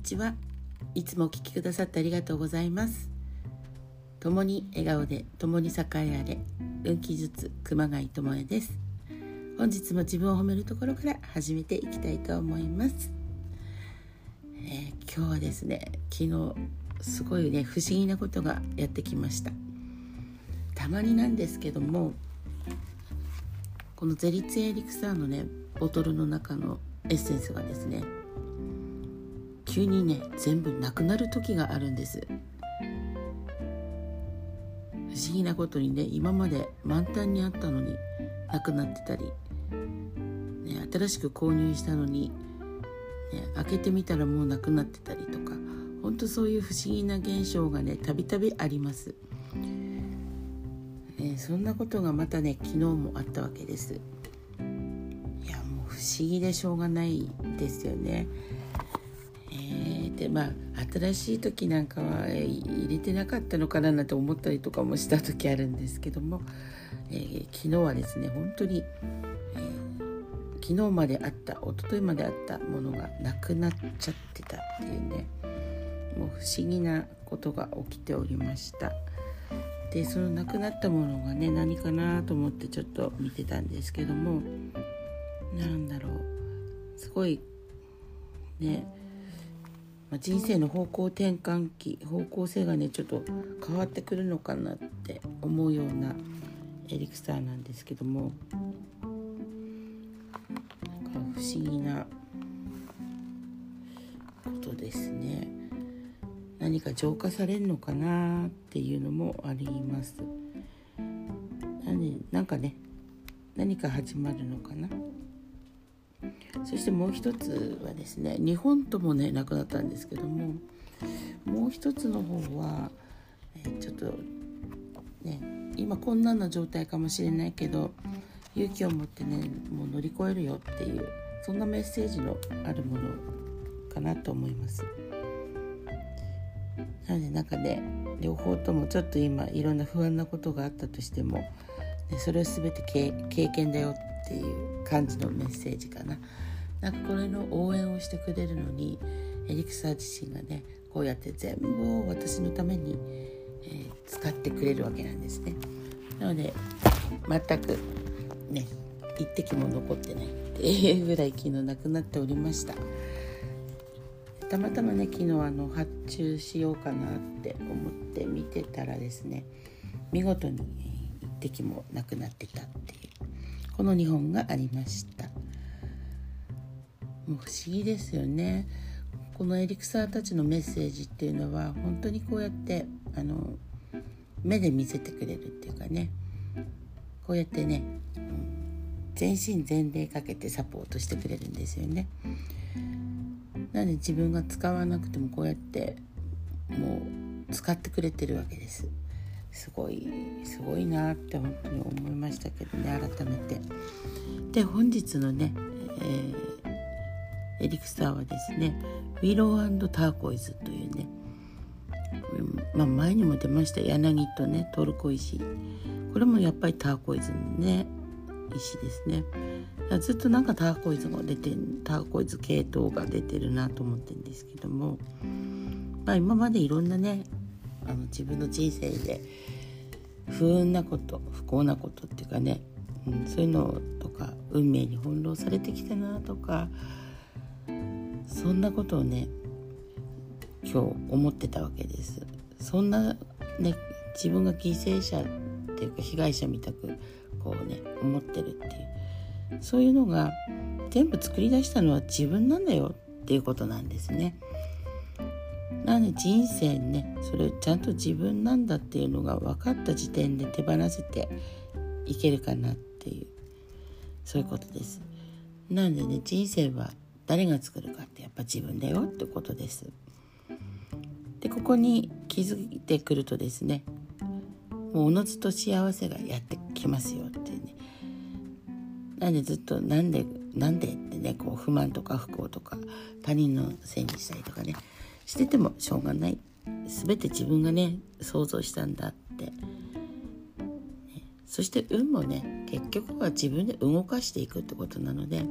ちは。いつもお聞きくださってありがとうございます。共に笑顔で共に栄えあれ運気術熊谷智恵です。本日も自分を褒めるところから始めていきたいと思います、えー、今日はですね昨日すごいね不思議なことがやってきました。たまになんですけどもこのゼリツエリクサーのねボトルの中のエッセンスがですね急にね全部なくなる時があるんです。不思議なことにね今まで満タンにあったのになくなってたり、ね、新しく購入したのに、ね、開けてみたらもうなくなってたりとかほんとそういう不思議な現象がねたびたびあります、ね、そんなことがまたね昨日もあったわけです。いやもう不思議でしょうがないですよね。でまあ新しい時なんかは入れてなかったのかななんて思ったりとかもした時あるんですけども、えー、昨日はですね本当に、えー、昨日まであった一昨日まであったものがなくなっちゃってたっていうねもう不思議なことが起きておりました。でそのなくなったものがね何かなと思ってちょっと見てたんですけどもなんだろうすごいねまあ、人生の方向転換期方向性がねちょっと変わってくるのかなって思うようなエリクサーなんですけどもなんか不思議なことですね。何か浄化されるのかなっていうのもあります。なんかね何か始まるのかな。そしてもう一つはですね日本ともねなくなったんですけどももう一つの方は、え、ちょっとね今困難な状態かもしれないけど勇気を持ってねもう乗り越えるよっていうそんなメッセージのあるものかなと思います。なのでなんかね両方ともちょっと今いろんな不安なことがあったとしても、ね、それを全て経験だよっていう感じのメッセージかな。なんかこれの応援をしてくれるのにエリクサー自身がねこうやって全部を私のために、えー、使ってくれるわけなんですね。なので全くね一滴も残ってないっていうぐらい昨日なくなっておりました。たまたまね昨日あの発注しようかなって思って見てたらですね見事に滴もなくなってたっていうこの2本がありました。もう不思議ですよねこのエリクサーたちのメッセージっていうのは本当にこうやってあの目で見せてくれるっていうかねこうやってね全身全霊かけてサポートしてくれるんですよね。なので自分が使わなくてもこうやってもう使ってくれてるわけです。すごいすごいなって本当に思いましたけどね改めて。で本日のね、えーエリクサーはですねウィローターコイズというね、まあ、前にも出ました柳とねトルコ石これもやっぱりターコイズのね石ですねずっとなんかターコイズが出てターコイズ系統が出てるなと思ってるんですけども、まあ、今までいろんなねあの自分の人生で不運なこと不幸なことっていうかね、うん、そういうのとか運命に翻弄されてきたなとかそんなことをね今日思ってたわけですそんなね自分が犠牲者っていうか被害者みたくこうね思ってるっていうそういうのが全部作り出したのは自分なんだよっていうことなんですね。なので人生ねそれちゃんと自分なんだっていうのが分かった時点で手放せていけるかなっていうそういうことです。なのでね人生は誰が作るかってやっぱ自分だよってことです。でここに気づいてくるとですねもうおのずと幸せがやってきますよってねなんでずっとなんでなんでってねこう不満とか不幸とか他人のせいにしたりとかねしててもしょうがない。全て自分がね想像したんだって、そして運もね結局は自分で動かしていくってことなので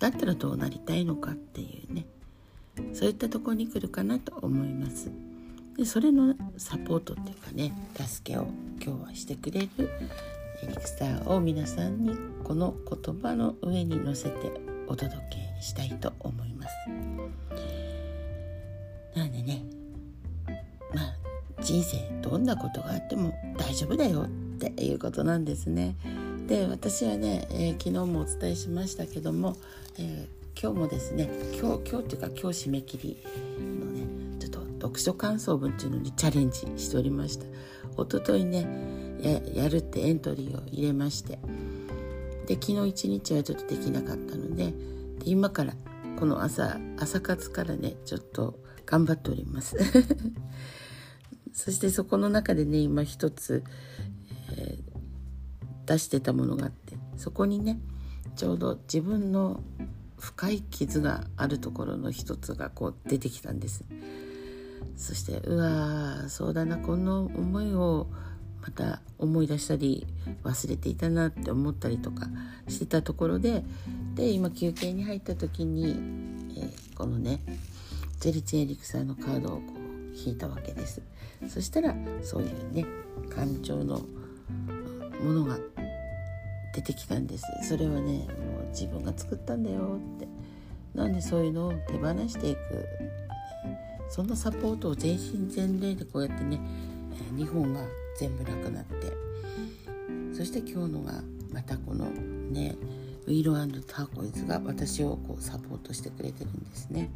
だったらどうなりたいのかっていうね。そういったところに来るかなと思います。でそれのサポートっていうかね助けを今日はしてくれるエリクサーを皆さんにこの言葉の上に乗せてお届けしたいと思います。なのでねまあ人生どんなことがあっても大丈夫だよっていうことなんですね。で私はね、えー、昨日もお伝えしましたけども、えー、今日もですね今日今日っていうか今日締め切りのねちょっと読書感想文っていうのにチャレンジしておりました。一昨日ねやるってエントリーを入れましてで昨日一日はちょっとできなかったのでで今からこの朝朝活からねちょっと頑張っております。そしてそこの中でね今一つ、えー、出してたものがあってそこにねちょうど自分の深い傷があるところの一つがこう出てきたんです。そしてうわそうだなこの思いをまた思い出したり忘れていたなって思ったりとかしてたところでで今休憩に入った時に、えー、このねゼリチエリクサーのカードをこう引いたわけです。そしたらそういうね感情のものが出てきたんです。それはねもう自分が作ったんだよって。なんでそういうのを手放していく。そんなサポートを全身全霊でこうやってね日本が全部なくなって。そして今日のがまたこのねウィーロターコイズが私をこうサポートしてくれてるんですね。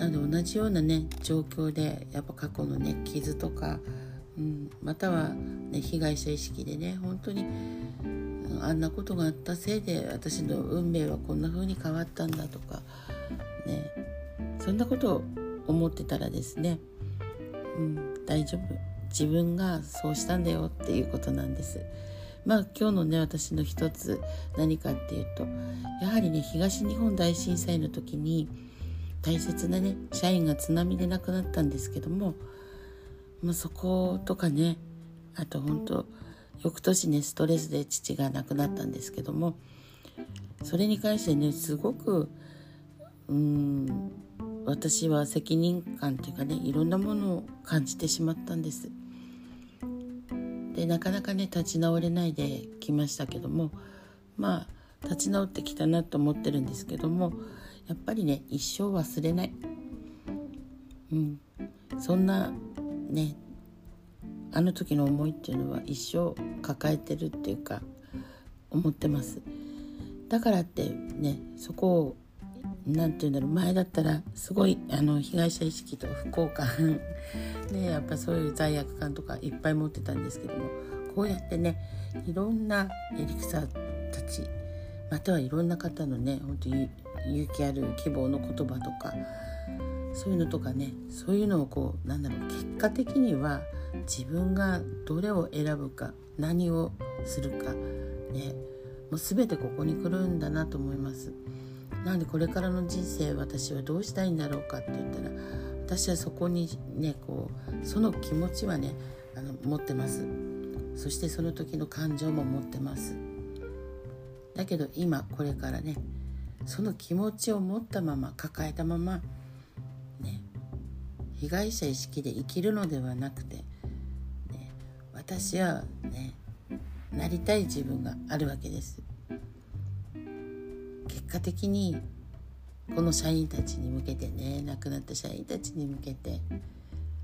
なので同じようなね状況でやっぱ過去のね傷とか、うん、または、ね、被害者意識でね本当にあんなことがあったせいで私の運命はこんな風に変わったんだとかねそんなことを思ってたらですね、うん、大丈夫自分がそうしたんだよっていうことなんです。まあ今日のね私の一つ何かっていうとやはりね東日本大震災の時に大切なね社員が津波で亡くなったんですけども、まあ、そことかねあと本当翌年ねストレスで父が亡くなったんですけどもそれに関してねすごくうん私は責任感というかねいろんなものを感じてしまったんです。でなかなかね立ち直れないできましたけどもまあ立ち直ってきたなと思ってるんですけどもやっぱりね一生忘れない、うん、そんなねあの時の思いっていうのは一生抱えてるっていうか思ってます。だからってねそこを何て言うんだろう前だったらすごいあの被害者意識と不幸感。ねやっぱそういう罪悪感とかいっぱい持ってたんですけどもこうやってねいろんなエリクサーたちまたはいろんな方のね本当に勇気ある希望の言葉とかそういうのとかねそういうのをこうなんだろう結果的には自分がどれを選ぶか何をするかねもう全てここに来るんだなと思います。なのでこれからの人生私はどうしたいんだろうかって言ったら私はそこにねこうその気持ちはねあの持ってますそしてその時の感情も持ってますだけど今これからねその気持ちを持ったまま抱えたままね被害者意識で生きるのではなくて、ね、私はねなりたい自分があるわけです。結果的にこの社員たちに向けてね亡くなった社員たちに向けて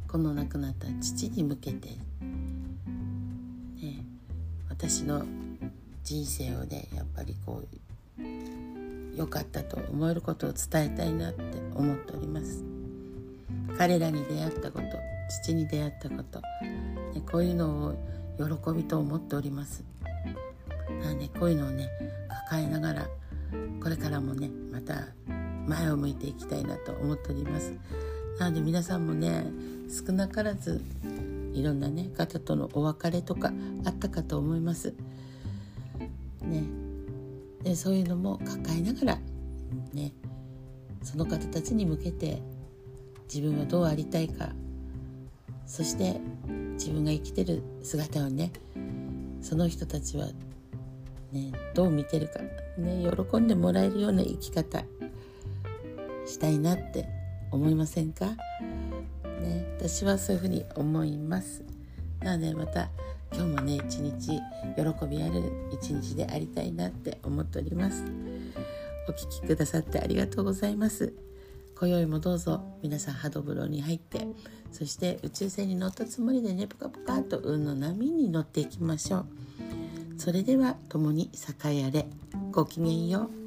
この亡くなった父に向けて、ね、私の人生をねやっぱりこう良かったと思えることを伝えたいなって思っております。彼らに出会ったこと父に出会ったこと、ね、こういうのを喜びと思っております。なのでこういうのをね抱えながらこれからもねまた前を向いていきたいなと思っております。なので皆さんもね少なからずいろんなね方とのお別れとかあったかと思います。ねでそういうのも抱えながらねその方たちに向けて自分はどうありたいかそして自分が生きてる姿をねその人たちはねどう見てるかね、喜んでもらえるような生き方したいなって思いませんか？ね私はそういうふうに思います。なのでまた今日もね一日喜びある一日でありたいなって思っております。お聴きくださってありがとうございます。今宵もどうぞ皆さん波動風呂に入ってそして宇宙船に乗ったつもりでねぷかぷかと運の波に乗っていきましょう。それでは共に栄えあれ。ごきげんよう。